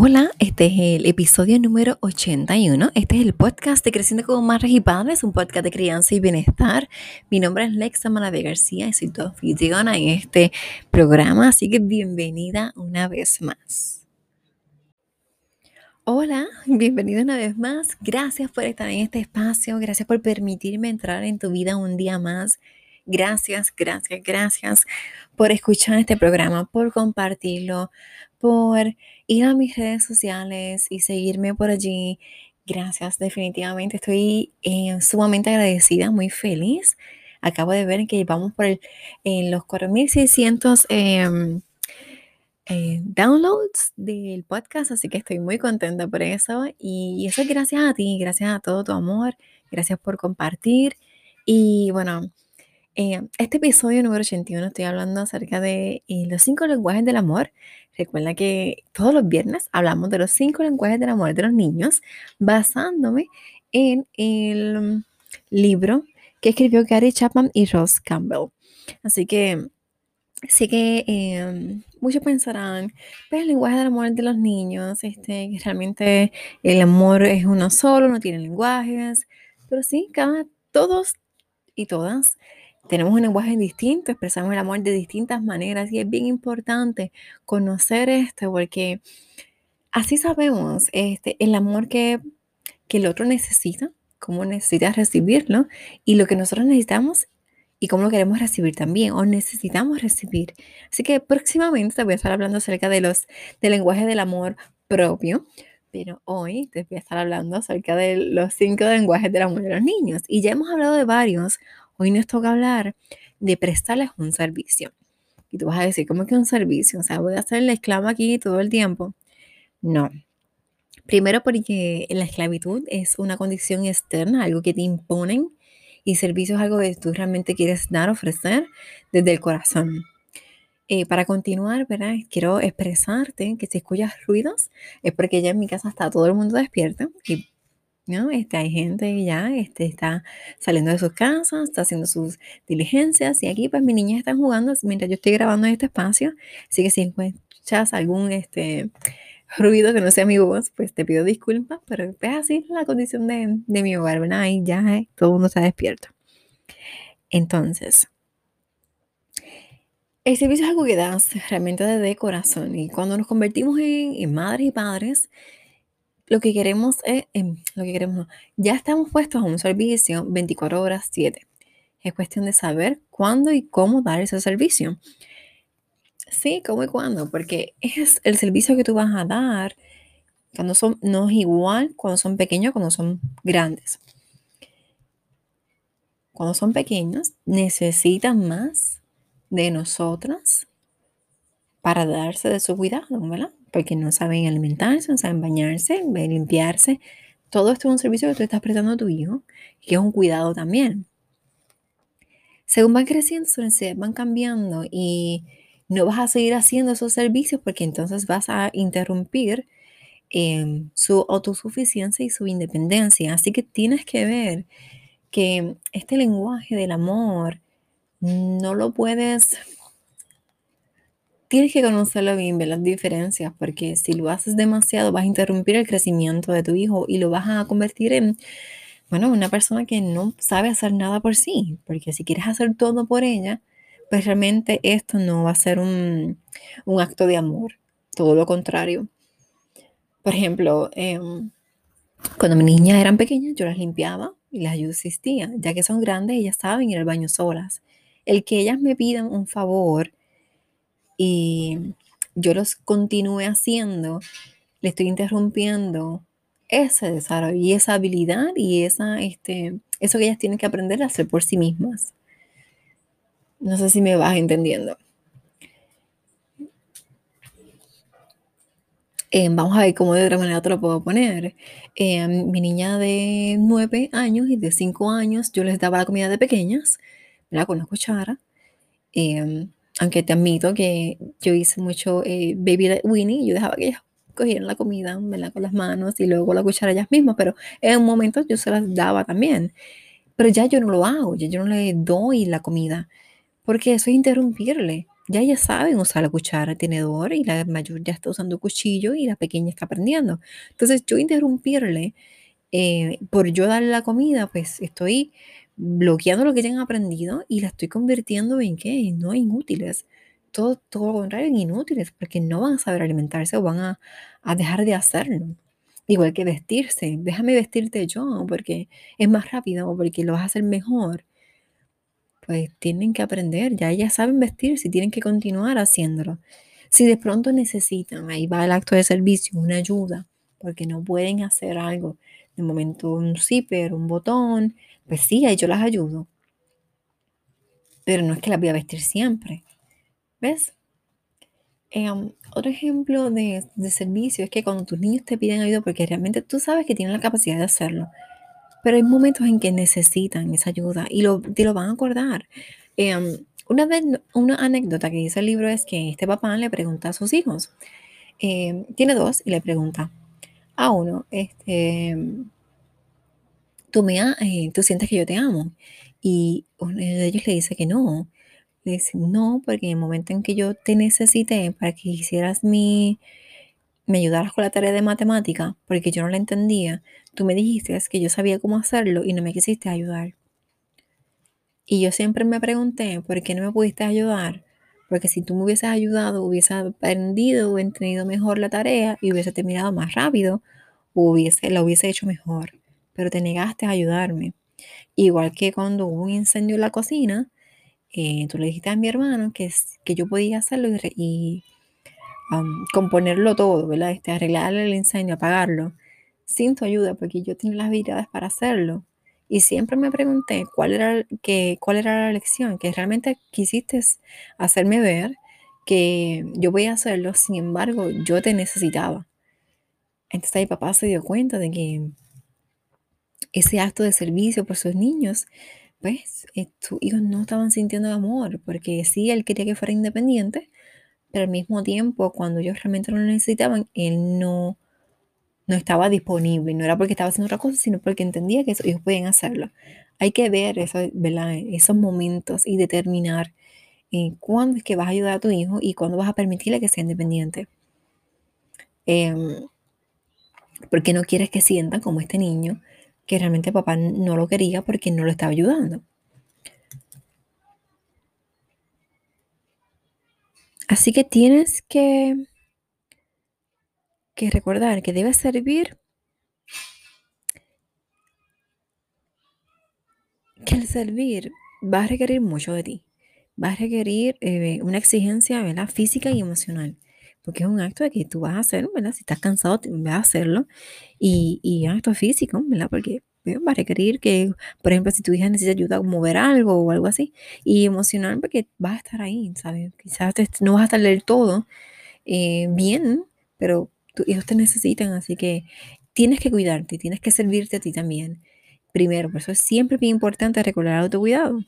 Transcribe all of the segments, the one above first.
Hola, este es el episodio número 81. Este es el podcast de Creciendo como Madres y Padres, un podcast de crianza y bienestar. Mi nombre es Lexa Malave García y soy tu anfitriona en este programa, así que bienvenida una vez más. Hola, bienvenida una vez más. Gracias por estar en este espacio, gracias por permitirme entrar en tu vida un día más. Gracias, gracias, gracias por escuchar este programa, por compartirlo, por ir a mis redes sociales y seguirme por allí. Gracias, definitivamente estoy eh, sumamente agradecida, muy feliz. Acabo de ver que vamos por el, los 4600 em, eh, downloads del podcast, así que estoy muy contenta por eso. Y eso es gracias a ti, gracias a todo tu amor, gracias por compartir. Y bueno, eh, este episodio número 81 estoy hablando acerca de eh, los cinco lenguajes del amor. Recuerda que todos los viernes hablamos de los cinco lenguajes del amor de los niños, basándome en el libro que escribió Gary Chapman y Ross Campbell. Así que sé que em, muchos pensarán, pues el lenguaje del amor de los niños, este, realmente el amor es uno solo, no tiene lenguajes, pero sí, cada, todos y todas tenemos un lenguaje distinto, expresamos el amor de distintas maneras y es bien importante conocer esto porque así sabemos este, el amor que, el otro necesita, cómo necesita recibirlo y lo que nosotros necesitamos y cómo lo queremos recibir también o necesitamos recibir. Así que próximamente te voy a estar hablando acerca de los del lenguaje del amor propio, pero hoy te voy a estar hablando acerca de los cinco lenguajes del amor de los niños y ya hemos hablado de varios. Hoy nos toca hablar de prestarles un servicio. Y tú vas a decir, ¿cómo que un servicio? O sea, voy a hacer la esclava aquí todo el tiempo. No. Primero porque la esclavitud es una condición externa, algo que te imponen, y servicio es algo que tú realmente quieres dar, ofrecer desde el corazón. Eh, para continuar, ¿verdad? quiero expresarte que si escuchas ruidos es porque ya en mi casa está todo el mundo despierto y ¿no? Este, hay gente ya este, está saliendo de sus casas, está haciendo sus diligencias y aquí pues mis niñas están jugando mientras yo estoy grabando en este espacio. Así que si escuchas algún este, ruido que no sea mi voz, pues te pido disculpas, pero es así la condición de, de mi hogar, ¿verdad? Ahí ya eh, todo el mundo está despierto. Entonces, el servicio es algo que das realmente de corazón y cuando nos convertimos en, en madres y padres, lo que queremos es, em, lo que queremos, ya estamos puestos a un servicio 24 horas 7. Es cuestión de saber cuándo y cómo dar ese servicio. Sí, cómo y cuándo, porque es el servicio que tú vas a dar cuando son, no es igual cuando son pequeños, cuando son grandes. Cuando son pequeños, necesitan más de nosotras para darse de su cuidado, ¿verdad? Porque no saben alimentarse, no saben bañarse, limpiarse. Todo esto es un servicio que tú estás prestando a tu hijo, que es un cuidado también. Según van creciendo, sus necesidades van cambiando y no vas a seguir haciendo esos servicios porque entonces vas a interrumpir em, su autosuficiencia y su independencia. Así que tienes que ver que este lenguaje del amor no lo puedes tienes que conocerlo bien, ver las diferencias, porque si lo haces demasiado vas a interrumpir el crecimiento de tu hijo y lo vas a convertir en, bueno, una persona que no sabe hacer nada por sí, porque si quieres hacer todo por ella, pues realmente esto no va a ser un, acto de amor, todo lo contrario. Por ejemplo, em, cuando mis niñas eran pequeñas, yo las limpiaba y las asistía. Ya que son grandes, ellas saben ir al baño solas. El que ellas me pidan un favor y yo los continúe haciendo, le estoy interrumpiendo ese desarrollo y esa habilidad y esa, este, eso que ellas tienen que aprender a hacer por sí mismas. No sé si me vas entendiendo. Eh, vamos a ver cómo de otra manera te lo puedo poner. Eh, mi niña de 9 años y de 5 años, yo les daba la comida de pequeñas. Con la cuchara. Eh, aunque te admito que yo hice mucho eh, Baby Winnie, yo dejaba que ellas cogieran la comida con las manos y luego la cuchara ellas mismas, pero en un momento yo se las daba también. Pero ya yo no lo hago, ya yo no le doy la comida, porque eso es interrumpirle. ya ellas saben usar la cuchara, el tenedor y la mayor ya está usando cuchillo y la pequeña está aprendiendo. Entonces yo interrumpirle eh, por yo darle la comida, pues estoy bloqueando lo que ya han aprendido y la estoy convirtiendo en qué? No inútiles. Todo, todo lo contrario, en inútiles, porque no van a saber alimentarse o van a, a dejar de hacerlo. Igual que vestirse. Déjame vestirte yo porque es más rápido o porque lo vas a hacer mejor. Pues tienen que aprender, ya ellas saben vestirse y tienen que continuar haciéndolo. Si de pronto necesitan, ahí va el acto de servicio, una ayuda, porque no pueden hacer algo. De momento un zipper, un botón, pues sí, ahí yo las ayudo. Pero no es que las voy a vestir siempre. ¿Ves? Em, otro ejemplo de, de servicio es que cuando tus niños te piden ayuda, porque realmente tú sabes que tienen la capacidad de hacerlo, pero hay momentos en que necesitan esa ayuda y lo, te lo van a acordar. Em, una, vez, una anécdota que dice el libro es que este papá le pregunta a sus hijos, em, tiene dos, y le pregunta a uno, este, tú, me, eh, tú sientes que yo te amo. Y uno de ellos le dice que no. Le dice, no, porque en el momento en que yo te necesité para que hicieras mi, me ayudaras con la tarea de matemática, porque yo no la entendía, tú me dijiste que yo sabía cómo hacerlo y no me quisiste ayudar. Y yo siempre me pregunté, ¿por qué no me pudiste ayudar? Porque si tú me hubieses ayudado, hubiese aprendido o entendido mejor la tarea y hubiese terminado más rápido, hubiese, la hubiese hecho mejor. Pero te negaste a ayudarme. Igual que cuando hubo un incendio en la cocina, eh, tú le dijiste a mi hermano que, que yo podía hacerlo y, componerlo todo, ¿verdad? Este, arreglarle el incendio, apagarlo, sin tu ayuda, porque yo tenía las habilidades para hacerlo. Y siempre me pregunté cuál era, que, cuál era la lección, que realmente quisiste hacerme ver que yo voy a hacerlo, sin embargo, yo te necesitaba. Entonces mi papá se dio cuenta de que ese acto de servicio por sus niños, pues eh, sus hijos no estaban sintiendo amor, porque sí, él quería que fuera independiente, pero al mismo tiempo, cuando ellos realmente lo necesitaban, él no, no estaba disponible. No era porque estaba haciendo otra cosa, sino porque entendía que ellos podían hacerlo. Hay que ver eso, esos momentos y determinar eh, cuándo es que vas a ayudar a tu hijo y cuándo vas a permitirle que sea independiente. Em, porque no quieres que sientan como este niño que realmente papá no lo quería porque no lo estaba ayudando. Así que tienes que, que recordar que debes servir, que el servir va a requerir mucho de ti. Va a requerir eh, una exigencia ¿verdad? física y emocional porque es un acto de que tú vas a hacer, ¿verdad? Si estás cansado, vas a hacerlo. Y, y acto físico, ¿verdad? Porque va a requerir que, por ejemplo, si tu hija necesita ayuda a mover algo o algo así, y emocional porque vas a estar ahí, ¿sabes? Quizás no vas a estar del todo eh, bien, pero tus hijos te necesitan, así que tienes que cuidarte, tienes que servirte a ti también. Primero, por eso es siempre bien importante recordar el autocuidado.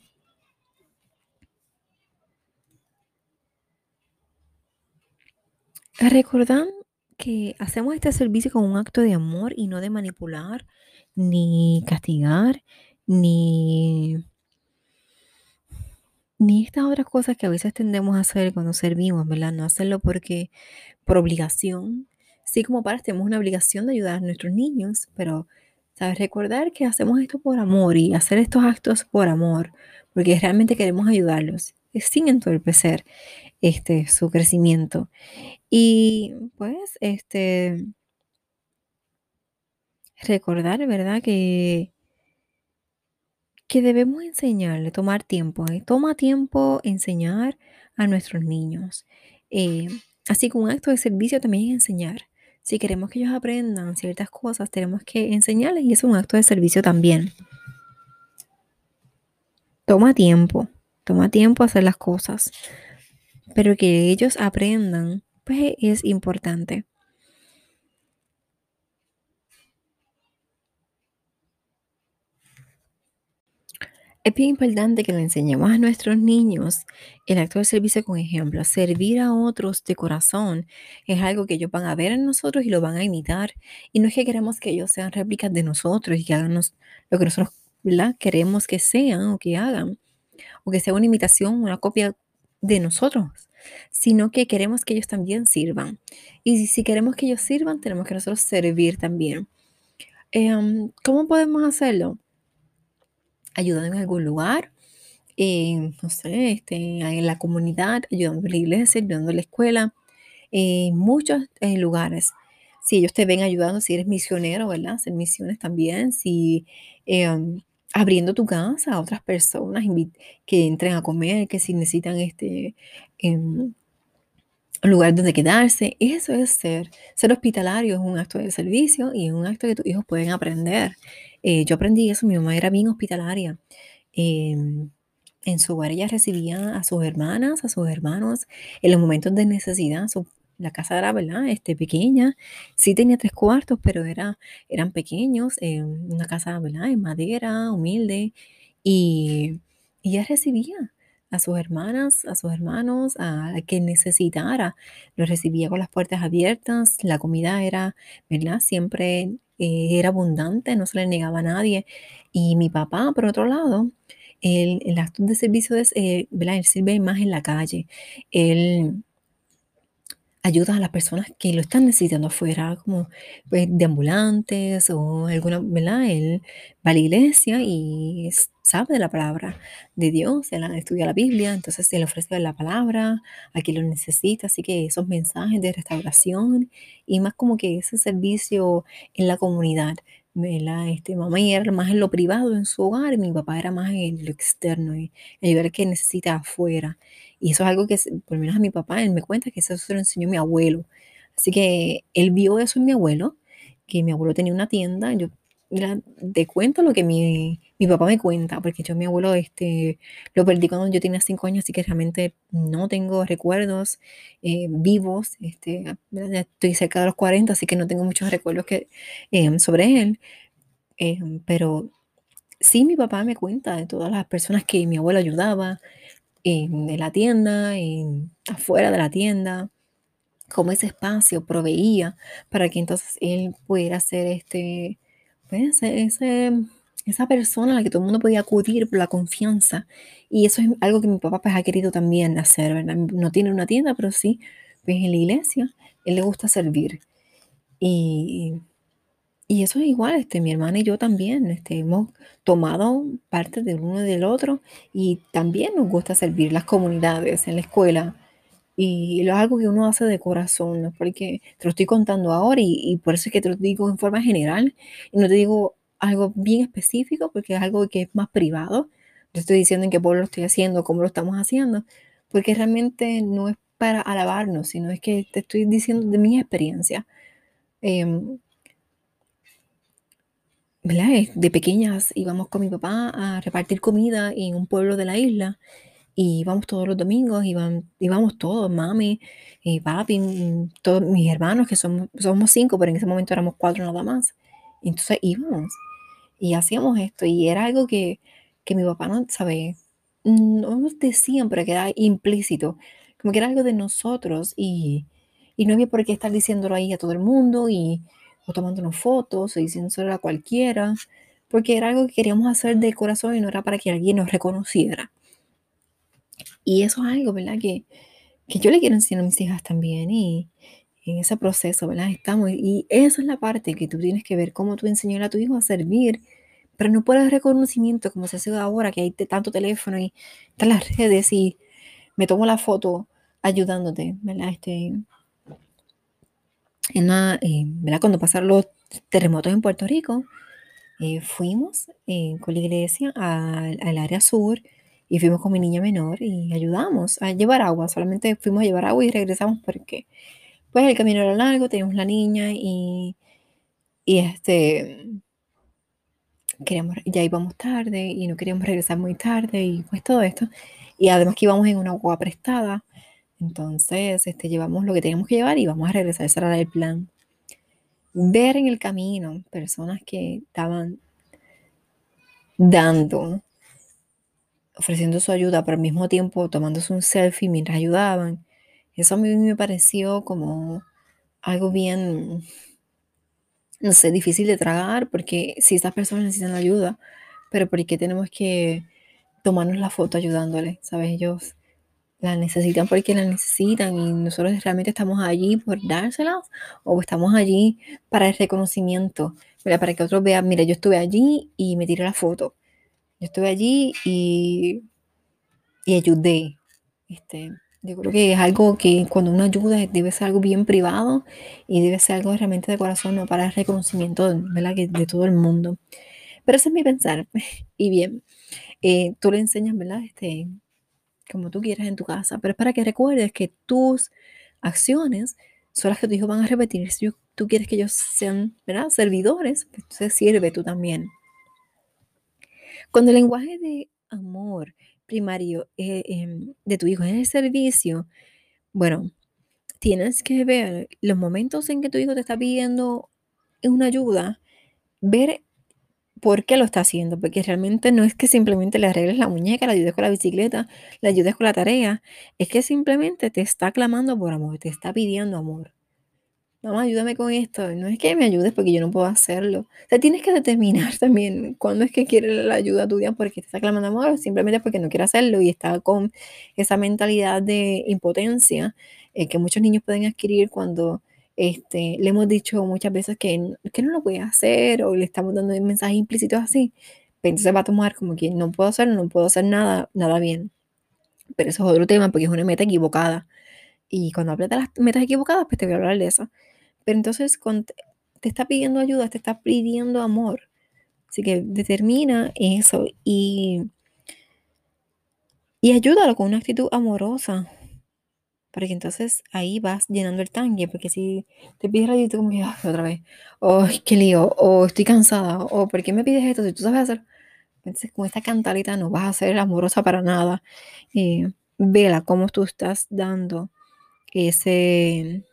Recordar que hacemos este servicio con un acto de amor y no de manipular, ni castigar, ni, ni estas otras cosas que a veces tendemos a hacer cuando servimos, ¿verdad? No hacerlo porque por obligación. Sí, como padres tenemos una obligación de ayudar a nuestros niños, pero ¿sabes? Recordar que hacemos esto por amor y hacer estos actos por amor, porque realmente queremos ayudarlos, sin entorpecer este, su crecimiento. Y pues, este, recordar, ¿verdad? Que, que debemos enseñarle, tomar tiempo. ¿eh? Toma tiempo enseñar a nuestros niños. Eh, así que un acto de servicio también es enseñar. Si queremos que ellos aprendan ciertas cosas, tenemos que enseñarles y es un acto de servicio también. Toma tiempo, toma tiempo hacer las cosas, pero que ellos aprendan pues es importante. Es bien importante que le enseñemos a nuestros niños el acto de servicio con ejemplo. Servir a otros de corazón es algo que ellos van a ver en nosotros y lo van a imitar. Y no es que queremos que ellos sean réplicas de nosotros y que hagan lo que nosotros queremos que sean o que hagan. O que sea una imitación, una copia de nosotros sino que queremos que ellos también sirvan. Y si queremos que ellos sirvan, tenemos que nosotros servir también. Em, ¿Cómo podemos hacerlo? Ayudando en algún lugar, no sé, este, en la comunidad, ayudando a la iglesia, ayudando a la escuela, en muchos eh, lugares. Si ellos te ven ayudando, si eres misionero, ¿verdad? Hacer misiones también, si em, abriendo tu casa a otras personas que entren a comer, que si necesitan este em, lugar donde quedarse. Eso es ser. Ser hospitalario es un acto de servicio y es un acto que tus hijos pueden aprender. Eh, yo aprendí eso, mi mamá era bien hospitalaria. Em, en su hogar ella recibía a sus hermanas, a sus hermanos, en los momentos de necesidad. La casa era, ¿verdad? Este, pequeña. Sí tenía tres cuartos, pero era, eran pequeños. Eh, una casa, ¿verdad? En madera, humilde. Y, y ella recibía a sus hermanas, a sus hermanos, a, a que necesitara. Los recibía con las puertas abiertas. La comida era, ¿verdad? Siempre eh, era abundante, no se le negaba a nadie. Y mi papá, por otro lado, el, acto de servicio es, eh, Él sirve más en la calle. Él ayuda a las personas que lo están necesitando afuera, como pues, de ambulantes o alguna, ¿verdad? Él va a la iglesia y sabe de la palabra de Dios, él estudia la Biblia, entonces él ofrece la palabra a quien lo necesita, así que esos mensajes de restauración y más como que ese servicio en la comunidad. Este, mamá era más en lo privado, en su hogar, mi papá era más en lo externo, y ayudar que necesita afuera. Y eso es algo que, por lo menos a mi papá, él me cuenta que eso se lo enseñó mi abuelo. Así que él vio eso en mi abuelo, que mi abuelo tenía una tienda. Yo te cuento lo que mi, mi papá me cuenta, porque yo mi abuelo este, lo perdí cuando yo tenía cinco años, así que realmente no tengo recuerdos eh, vivos. Este, estoy cerca de los 40, así que no tengo muchos recuerdos que, em, sobre él. Em, pero sí, mi papá me cuenta de todas las personas que mi abuelo ayudaba en, la tienda, en, afuera de la tienda, cómo ese espacio proveía para que entonces él pudiera ser este, ese esa persona a la que todo el mundo podía acudir por la confianza. Y eso es algo que mi papá pues, ha querido también hacer, ¿verdad? No tiene una tienda, pero sí, pues en la iglesia, él le gusta servir. Y, y eso es igual, este, mi hermana y yo también este, hemos tomado parte del uno y del otro y también nos gusta servir las comunidades en la escuela. Y lo es algo que uno hace de corazón, ¿no? porque te lo estoy contando ahora y, y por eso es que te lo digo en forma general y no te digo algo bien específico porque es algo que es más privado. Yo estoy diciendo en qué pueblo lo estoy haciendo, cómo lo estamos haciendo, porque realmente no es para alabarnos, sino es que te estoy diciendo de mi experiencia. Em, de pequeñas íbamos con mi papá a repartir comida en un pueblo de la isla y íbamos todos los domingos, íbamos, íbamos todos, mami, y papi, todos mis hermanos, que somos, somos cinco, pero en ese momento éramos cuatro nada más. Entonces íbamos y hacíamos esto y era algo que, que mi papá no, sabe, no nos decían, pero que era implícito, como que era algo de nosotros y, y no había por qué estar diciéndolo ahí a todo el mundo y o tomándonos fotos o diciéndolo a cualquiera, porque era algo que queríamos hacer de corazón y no era para que alguien nos reconociera. Y eso es algo, ¿verdad? Que, que yo le quiero enseñar a mis hijas también y, en ese proceso, ¿verdad? Estamos, y esa es la parte que tú tienes que ver, cómo tú enseñar a tu hijo a servir, pero no por el reconocimiento, como se hace ahora, que hay tanto teléfono y están las redes y me tomo la foto ayudándote, ¿verdad? Este, en eh, ¿verdad? Cuando pasaron los terremotos en Puerto Rico, eh, fuimos eh, con la iglesia al, al área sur y fuimos con mi niña menor y ayudamos a llevar agua, solamente fuimos a llevar agua y regresamos porque pues el camino era largo, teníamos la niña y, y este, queríamos, ya íbamos tarde y no queríamos regresar muy tarde y pues todo esto. Y además que íbamos en una agua prestada, entonces este, llevamos lo que teníamos que llevar y vamos a regresar, ese era el plan. Ver en el camino personas que estaban dando, ofreciendo su ayuda, pero al mismo tiempo tomándose un selfie mientras ayudaban eso a mí me pareció como algo bien, no sé, difícil de tragar, porque si estas personas necesitan ayuda, pero ¿por qué tenemos que tomarnos la foto ayudándole? ¿Sabes? Ellos la necesitan porque la necesitan y nosotros realmente estamos allí por dárselas o estamos allí para el reconocimiento, para que otros vean, mira, yo estuve allí y me tiré la foto, yo estuve allí y, y ayudé. Este, yo creo que es algo que cuando uno ayuda debe ser algo bien privado y debe ser algo realmente de corazón, no para el reconocimiento ¿verdad? de todo el mundo. Pero ese es mi pensar. Y bien, eh, tú le enseñas, ¿verdad? Este, como tú quieras en tu casa, pero es para que recuerdes que tus acciones son las que tus hijos van a repetir. Si tú quieres que ellos sean, ¿verdad? Servidores, pues entonces sirve tú también. Cuando el lenguaje de amor primario eh, em, de tu hijo es el servicio, bueno, tienes que ver los momentos en que tu hijo te está pidiendo una ayuda, ver por qué lo está haciendo, porque realmente no es que simplemente le arregles la muñeca, le ayudes con la bicicleta, le ayudes con la tarea, es que simplemente te está clamando por amor, te está pidiendo amor mamá, ayúdame con esto. No es que me ayudes porque yo no puedo hacerlo. O sea, tienes que determinar también cuándo es que quiere la ayuda tuya porque te está clamando amor o simplemente porque no quiere hacerlo y está con esa mentalidad de impotencia eh, que muchos niños pueden adquirir cuando este, le hemos dicho muchas veces que, que no lo puede hacer o le estamos dando mensajes implícitos así. Entonces va a tomar como que no puedo hacerlo, no puedo hacer nada, nada bien. Pero eso es otro tema porque es una meta equivocada. Y cuando hables de las metas equivocadas, pues te voy a hablar de eso. Pero entonces te está pidiendo ayuda, te está pidiendo amor. Así que determina eso y, y ayúdalo con una actitud amorosa. Para que entonces ahí vas llenando el tanque. Porque si te pides ayuda, tú como que, otra vez. O qué lío. O estoy cansada. O ¿por qué me pides esto? Si tú sabes hacer. Entonces con esta cantalita no vas a ser amorosa para nada. Eh, vela cómo tú estás dando ese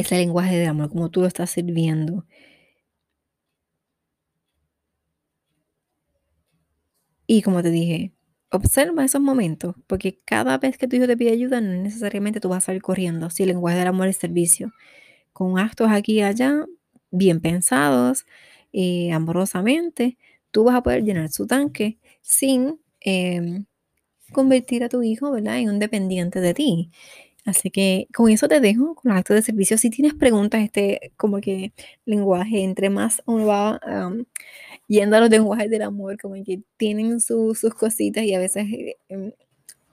ese lenguaje de amor, como tú lo estás sirviendo. Y como te dije, observa esos momentos, porque cada vez que tu hijo te pide ayuda, no necesariamente tú vas a salir corriendo. Si el lenguaje del amor es servicio, con actos aquí y allá, bien pensados, eh, amorosamente, tú vas a poder llenar su tanque sin em, convertir a tu hijo ¿verdad? en un dependiente de ti. Así que con eso te dejo con los actos de servicio. Si tienes preguntas, este como que lenguaje, entre más uno va yendo a los lenguajes del amor, como que tienen sus cositas y a veces eh, em,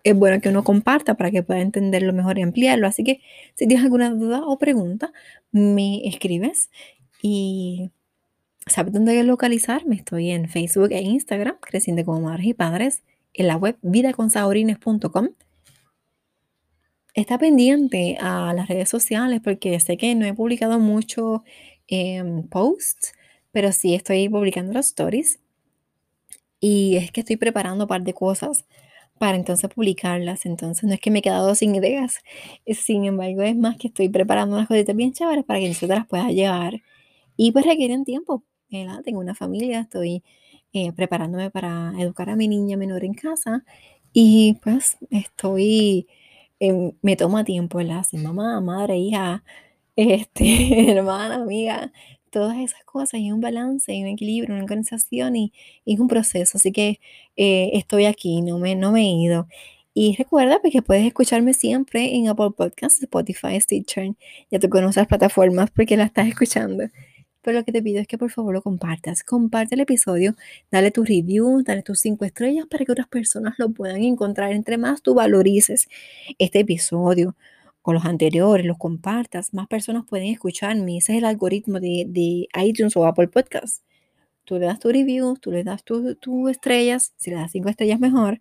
es bueno que uno comparta para que pueda entenderlo mejor y ampliarlo. Así que si tienes alguna duda o pregunta, me escribes y sabes dónde localizarme. Estoy en Facebook e Instagram, Creciendo como Madres y Padres, en la web vidaconsaborines.com está pendiente a las redes sociales porque sé que no he publicado mucho em, posts, pero sí estoy publicando los stories. Y es que estoy preparando un par de cosas para entonces publicarlas. Entonces no es que me he quedado sin ideas. Sin embargo, es más que estoy preparando unas cositas bien chéveres para que tú te las puedas llevar. Y pues requieren tiempo. Tengo una familia, estoy eh, preparándome para educar a mi niña menor en casa. Y pues estoy Em, me toma tiempo, ¿verdad? Ser mamá, madre, hija, este, hermana, amiga, todas esas cosas y un balance y un equilibrio, una organización y, y un proceso. Así que eh, estoy aquí, no me, no me he ido. Y recuerda pues, que puedes escucharme siempre en Apple Podcasts, Spotify, Stitcher. Ya tú conoces las plataformas porque la estás escuchando. Pero lo que te pido es que por favor lo compartas. Comparte el episodio, dale tu review, dale tus cinco estrellas para que otras personas lo puedan encontrar. Entre más tú valorices este episodio con los anteriores, los compartas, más personas pueden escucharme. Ese es el algoritmo de, iTunes o Apple Podcasts. Tú le das tu review, tú le das tus tu estrellas, si le das cinco estrellas mejor,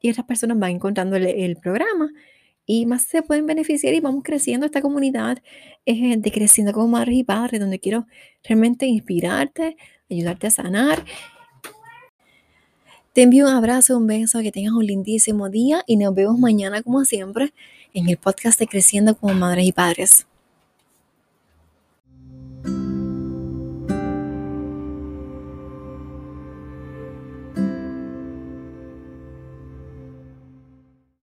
y otras personas van encontrando el programa y más se pueden beneficiar y vamos creciendo esta comunidad eh, de creciendo como madres y padres, donde quiero realmente inspirarte, ayudarte a sanar. Te envío un abrazo, un beso, que tengas un lindísimo día y nos vemos mañana como siempre en el podcast de Creciendo como Madres y Padres.